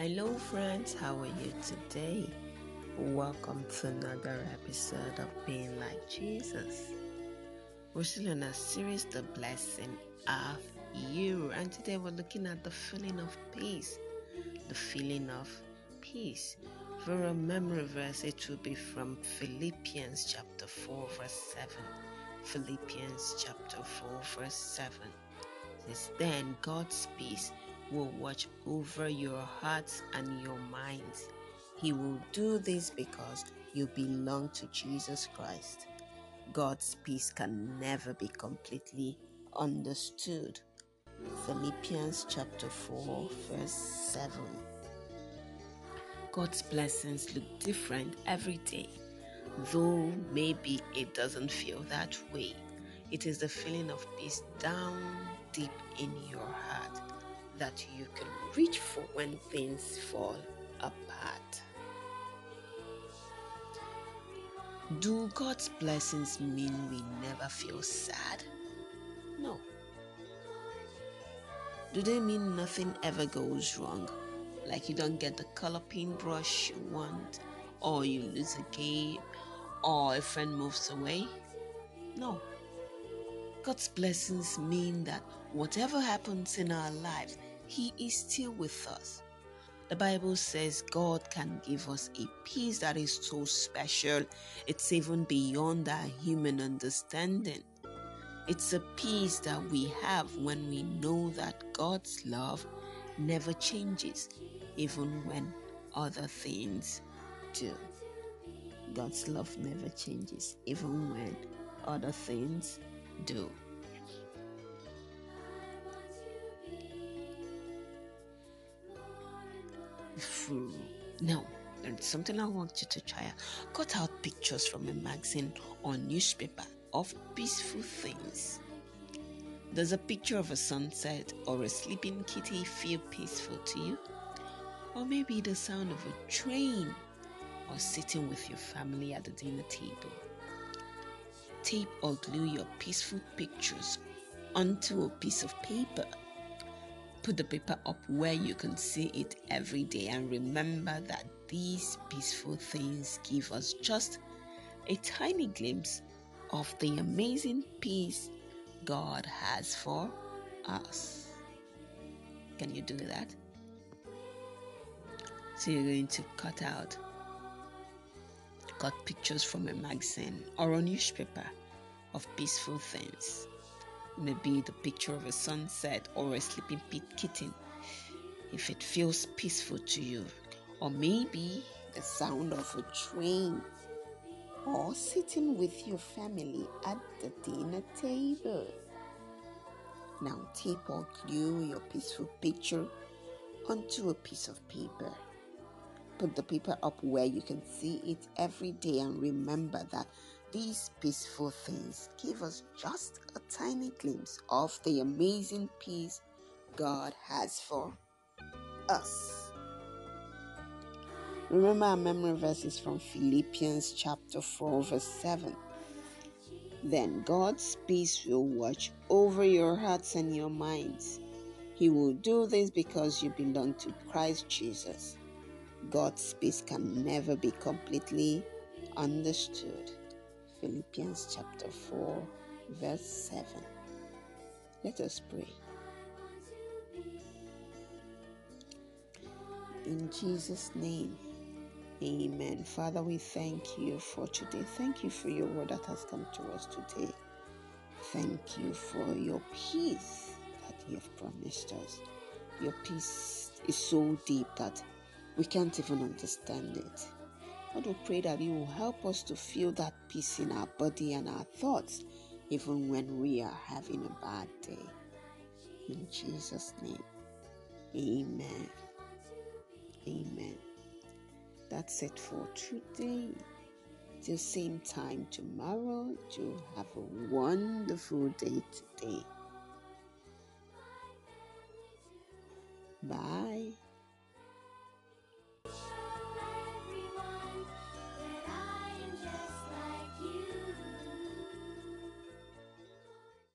Hello, friends, how are you today? Welcome to another episode of Being Like Jesus. We're still in a series, The Blessing of You, and today we're looking at the feeling of peace. The feeling of peace. For a memory verse, it will be from Philippians chapter 4, verse 7. Philippians chapter 4, verse 7 says, Then God's peace will watch over your hearts and your minds. He will do this because you belong to Jesus Christ. God's peace can never be completely understood. Philippians chapter 4, verse 7. God's blessings look different every day, though maybe it doesn't feel that way. It is the feeling of peace down deep in your heart that you can reach for when things fall apart. Do God's blessings mean we never feel sad? No. Do they mean nothing ever goes wrong? Like you don't get the color paintbrush you want, or you lose a game, or a friend moves away? No. God's blessings mean that whatever happens in our lives, He is still with us. The Bible says God can give us a peace that is so special, it's even beyond our human understanding. It's a peace that we have when we know that God's love never changes, even when other things do. God's love never changes, even when other things do. Now, there's something I want you to try. Cut out pictures from a magazine or newspaper of peaceful things. Does a picture of a sunset or a sleeping kitty feel peaceful to you? Or maybe the sound of a train or sitting with your family at the dinner table. Tape or glue your peaceful pictures onto a piece of paper Put the paper up where you can see it every day and remember that these peaceful things give us just a tiny glimpse of the amazing peace God has for us. Can you do that? So you're going to cut out cut pictures from a magazine or a newspaper of peaceful things maybe the picture of a sunset or a sleeping kitten if it feels peaceful to you, or maybe the sound of a train, or sitting with your family at the dinner table. Now, tape or glue your peaceful picture onto a piece of paper. Put the paper up where you can see it every day and remember that these peaceful things give us just a tiny glimpse of the amazing peace God has for us. Remember our memory verses from Philippians chapter 4, verse 7. Then God's peace will watch over your hearts and your minds. He will do this because you belong to Christ Jesus. God's peace can never be completely understood. Philippians chapter 4, verse 7. Let us pray. In Jesus' name, amen. Father, we thank you for today. Thank you for your word that has come to us today. Thank you for your peace that you have promised us. Your peace is so deep that we can't even understand it. Lord, we pray that you will help us to feel that peace in our body and our thoughts, even when we are having a bad day. In Jesus' name, amen. Amen. That's it for today. Till same time tomorrow, to have a wonderful day today. Bye.